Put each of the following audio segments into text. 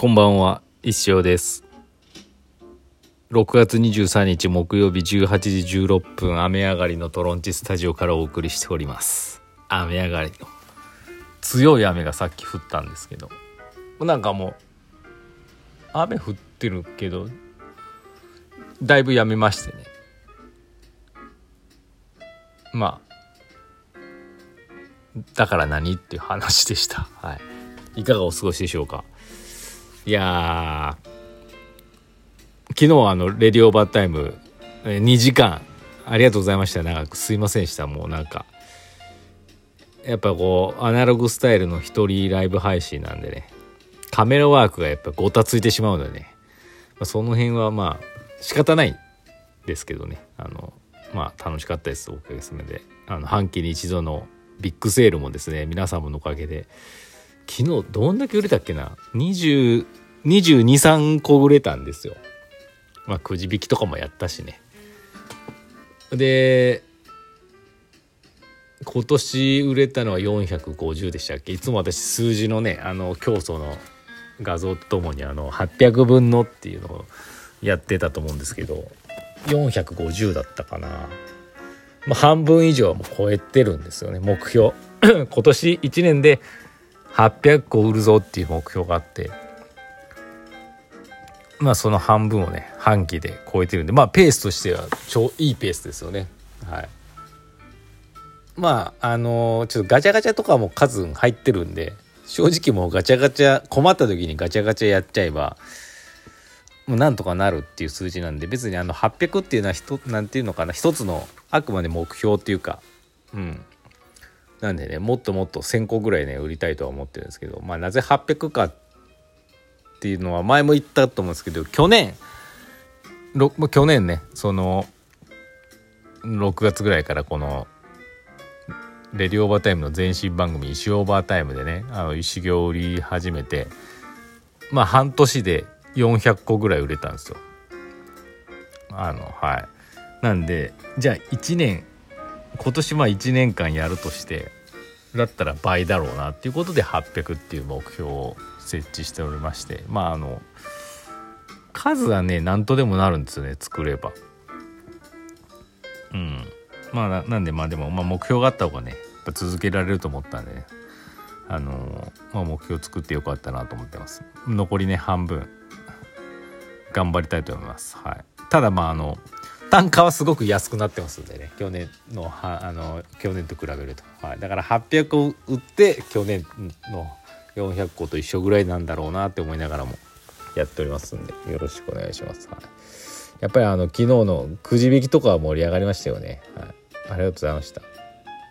こんばんは、一生です。6月23日木曜日18時16分、雨上がりのトロンチスタジオからお送りしております。雨上がりの。強い雨がさっき降ったんですけど、なんかもう、雨降ってるけど、だいぶやめましてね。まあ、だから何っていう話でした。はい。いかがお過ごしでしょうか？いや昨日はあのレディオーバータイム2時間。ありがとうございました。長くすいませんでした。もうなんか。やっぱこうアナログスタイルの一人ライブ配信なんでね。カメラワークがやっぱごたついてしまうのでね、まあ、その辺はまあ仕方ないですけどね。あのまあ楽しかったです。おかげさまで。あの半期に一度のビッグセールもですね皆様のおかげで昨日どんだけ売れたっけな？22223個売れたんですよ。まあくじ引きとかもやったしね。で今年売れたのは450でしたっけ？いつも私数字のねあの競争の画像とともにあの800分のっていうのをやってたと思うんですけど450だったかな、まあ、半分以上はもう超えてるんですよね。目標。今年1年で800個売るぞっていう目標があってまあその半分をね半期で超えてるんでまあペースとしては超いいペースですよね。はい。まああのちょっとガチャガチャとかも数入ってるんで正直もうガチャガチャ困った時にガチャガチャやっちゃえばもうなんとかなるっていう数字なんで別にあの800っていうのはひとなんていうのかな一つのあくまで目標っていうかうん。なんでねもっともっと1,000個ぐらいね売りたいとは思ってるんですけどまあなぜ800かっていうのは前も言ったと思うんですけど去年去年ねその6月ぐらいからこの「レディオーバータイム」の前身番組「石オーバータイム」でねあの石行を売り始めてまあ半年で400個ぐらい売れたんですよ。あのはいなんでじゃあ1年今年まあ1年間やるとしてだったら倍だろうなっていうことで800っていう目標を設置しておりましてまああの数はね何とでもなるんですよね作れば。うん。まあなんでまあでも、まあ、目標があった方がね続けられると思ったんでね。あのまあ、目標作ってよかったなと思ってます。残りね半分。頑張りたいと思います。はい。ただまああの単価はすごく安くなってますんでね。去年のはあの去年と比べると、はい、だから800個売って去年の400個と一緒ぐらいなんだろうなって思いながらもやっておりますんでよろしくお願いします、はい、やっぱりあの昨日のくじ引きとかは盛り上がりましたよね、はい、ありがとうございました。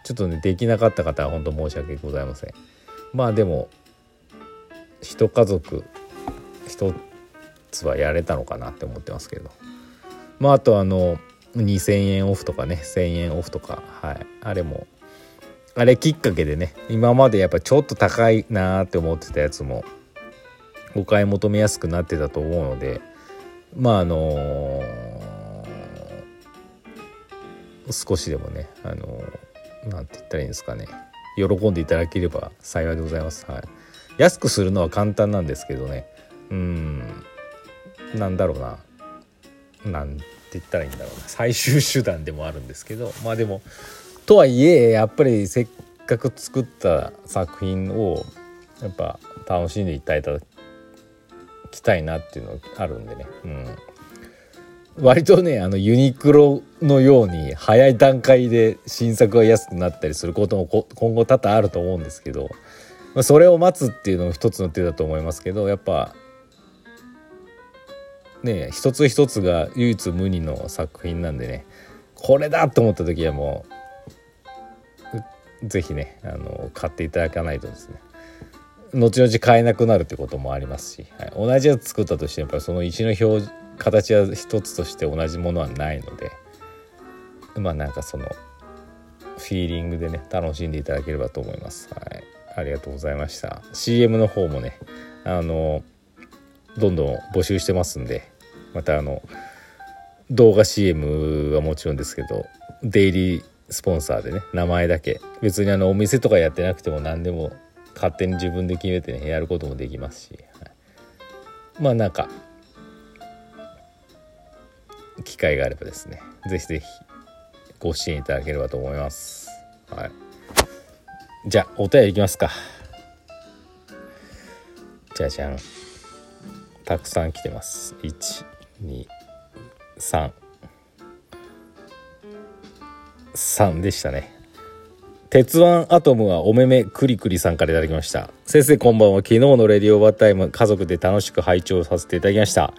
ちょっとねできなかった方は本当申し訳ございません。まあでも一家族一つはやれたのかなって思ってますけど。まああとあの2,000円オフとかね1,000円オフとかはい。あれもあれきっかけでね今までやっぱちょっと高いなーって思ってたやつもお買い求めやすくなってたと思うのでまああのー少しでもねあのーなんて言ったらいいんですかね。喜んでいただければ幸いでございます。はい、安くするのは簡単なんですけどね。うん。なんだろうな。なんて言ったらいいんだろうな。最終手段でもあるんですけどまあでもとはいえやっぱりせっかく作った作品をやっぱ楽しんでいただきたいなっていうのがあるんでね、うん、割とねあのユニクロのように早い段階で新作が安くなったりすることも今後多々あると思うんですけど、まあ、それを待つっていうのも一つの手だと思いますけどやっぱね一つ一つが唯一無二の作品なんでねこれだと思った時はもう是非ねあの買っていただかないとですね後々買えなくなるってこともありますし、はい、同じやつ作ったとしてやっぱりその石の表形は一つとして同じものはないのでまあなんかそのフィーリングでね楽しんでいただければと思います。はい、ありがとうございました。CM の方もねあのどんどん募集してますんでまたあの動画 CM はもちろんですけどデイリースポンサーでね名前だけ。別にあのお店とかやってなくても何でも勝手に自分で決めてねやることもできますし、はい、まあなんか機会があればですね是非是非ご支援いただければと思います。はい。じゃあお便りいきますか。じゃじゃん。たくさん来てます。123 3でしたね。鉄腕アトムはおめめくりくりさんからいただきました。先生こんばんは。昨日のレディオバータイム家族で楽しく拝聴させていただきました。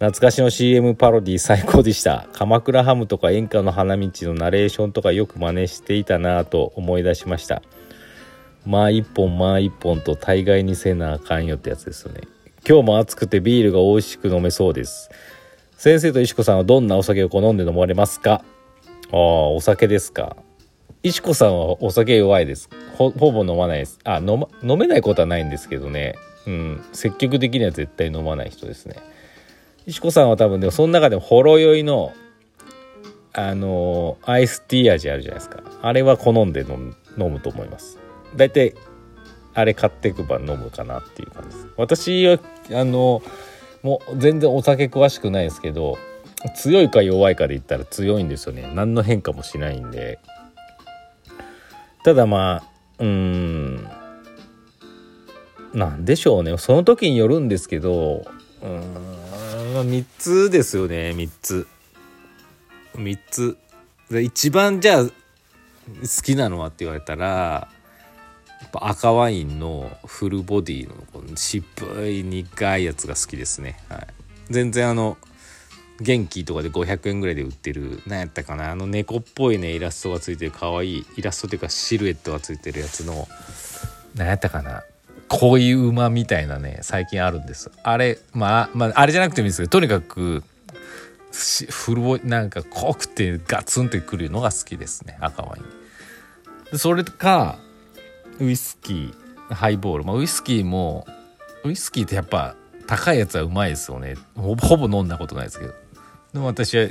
懐かしの CM パロディ最高でした。鎌倉ハムとか演歌の花道のナレーションとかよく真似していたなぁと思い出しました。まあ一本まあ一本と大概にせなあかんよってやつですよね。今日も暑くてビールが美味しく飲めそうです。先生と石子さんはどんなお酒を好んで飲まれますか？ああお酒ですか。石子さんはお酒弱いです。ほぼ飲まないです。あ飲,、ま、飲めないことはないんですけどね。うん。積極的には絶対飲まない人ですね。石子さんは多分でもその中でもほろ酔いのあのアイスティー味あるじゃないですか。あれは好んで飲むと思います。大体あれ買っていくば飲むかなっていう感じです。私はあのもう全然お酒詳しくないですけど強いか弱いかで言ったら強いんですよね。何の変化もしないんで。ただまあうん。なんでしょうね。その時によるんですけどうんまあ3つですよね。3つ。3つ。で一番じゃあ好きなのはって言われたら赤ワインのフルボディのこの渋い苦いやつが好きですね、はい、全然あの元気とかで500円ぐらいで売ってる何やったかな。あの猫っぽいねイラストがついてる可愛いイラストっていうかシルエットがついてるやつの何やったかな。濃い馬みたいなね最近あるんです。あれまあまああれじゃなくてもいいですけどとにかくフルボなんか濃くてガツンってくるのが好きですね赤ワイン。それかウイスキーハイボール、まあ、ウイスキーもウイスキーってやっぱ高いやつはうまいですよね。ほぼほぼ飲んだことないですけど。でも私は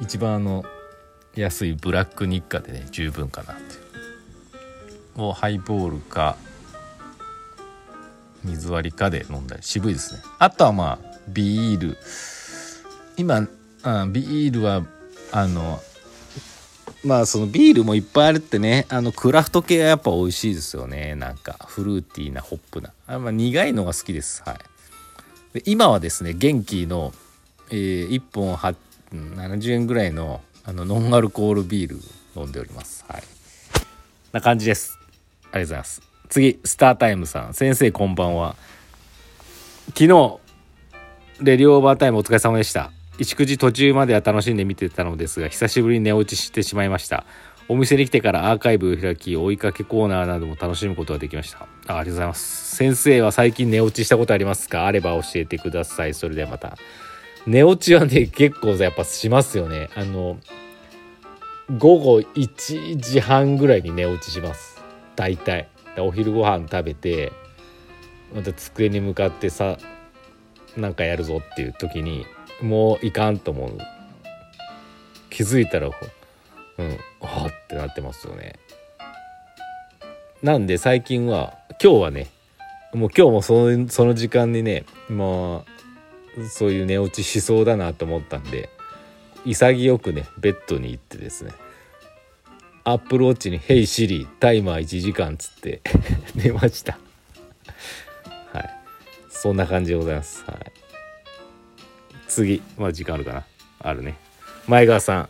一番あの安いブラック日課でね十分かなってもう。ハイボールか水割りかで飲んだり。渋いですね。あとはまあビール。今あビールはあのまあそのビールもいっぱいあるってねあのクラフト系はやっぱ美味しいですよね。なんかフルーティーなホップな。あ、まあ、苦いのが好きです。はい。で今はですね元気のえー、1本70円ぐらいのあのノンアルコールビール飲んでおります。はい。な感じです。ありがとうございます。次スタータイムさん。先生こんばんは。昨日レディオーバータイムお疲れ様でした。一口途中までは楽しんで見てたのですが久しぶりに寝落ちしてしまいましたお店に来てからアーカイブを開き追いかけコーナーなども楽しむことができましたあありがとうございます先生は最近寝落ちしたことありますか？あれば教えてくださいそれではまた寝落ちはね、結構やっぱしますよね。あの、午後1時半ぐらいに寝落ちします。大体。お昼ご飯食べて、また机に向かってさ、なんかやるぞっていう時に、もういかんと思う。気づいたら、うん、はってなってますよね。なんで最近は、今日はね、もう今日もそのその時間にね、まあ、そういう寝落ちしそうだなと思ったんで潔くねベッドに行ってですねアップルウォッチに「ヘイシリタイマー1時間」つって 寝ましたはいそんな感じでございますはい次まあ時間あるかな。あるね。前川さん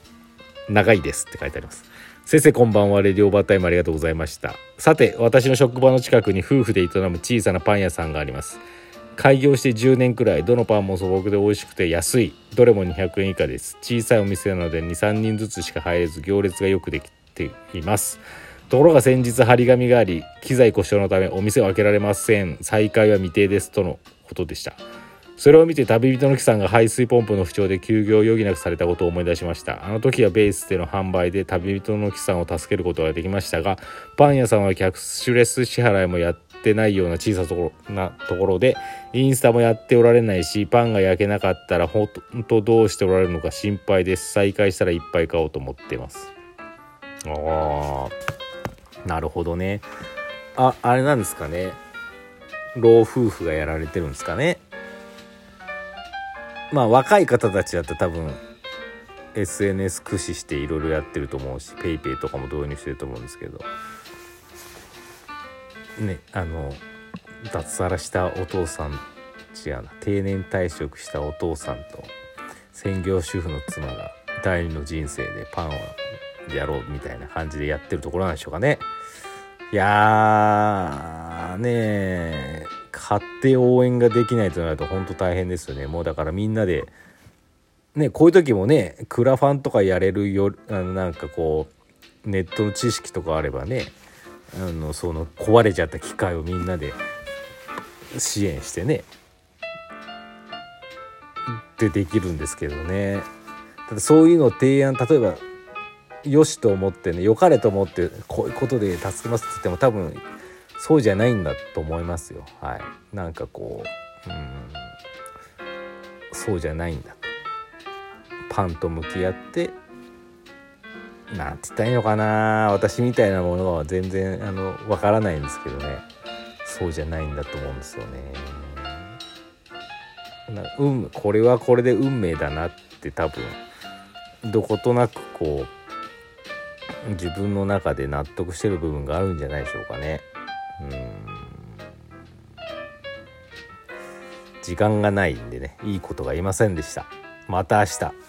長いですって書いてあります。先生こんばんは。レディオバータイムありがとうございました。さて私の職場の近くに夫婦で営む小さなパン屋さんがあります。開業して10年くらいどのパンも素朴で美味しくて安い。どれも200円以下です。小さいお店なので23人ずつしか入れず行列がよくできています。ところが先日張り紙があり機材故障のためお店を開けられません。再開は未定です。とのことでした。それを見て旅人の木さんが排水ポンプの不調で休業を余儀なくされたことを思い出しました。あの時はベースでの販売で旅人の木さんを助けることができましたがパン屋さんはキャッシュレス支払いもやってないような小さなところでインスタもやっておられないしパンが焼けなかったらほんとどうしておられるのか心配です再開したらいっぱい買おうと思ってます。ああなるほどね。ああれなんですかね。老夫婦がやられてるんですかね。まあ若い方たちだと多分 SNS 駆使していろいろやってると思うし PayPay とかも導入してると思うんですけど。ねあの脱サラしたお父さん違うな定年退職したお父さんと専業主婦の妻が第二の人生でパンをやろうみたいな感じでやってるところなんでしょうかね。いやーね買って応援ができないとなると本当大変ですよね。もうだからみんなでねこういう時もねクラファンとかやれるよあのなんかこうネットの知識とかあればねあのその壊れちゃった機械をみんなで支援してねでできるんですけどね。ただそういうの提案例えばよしと思ってね良かれと思ってこういうことで助けますって言っても多分そうじゃないんだと思いますよ。はい。なんかこううん。そうじゃないんだパンと向き合ってなんて言ったらいいのかな。私みたいなものは全然あのわからないんですけどね。そうじゃないんだと思うんですよね。な運これはこれで運命だなって多分。どことなくこう自分の中で納得してる部分があるんじゃないでしょうかね。うん時間がないんでねいいことが言いませんでした。また明日。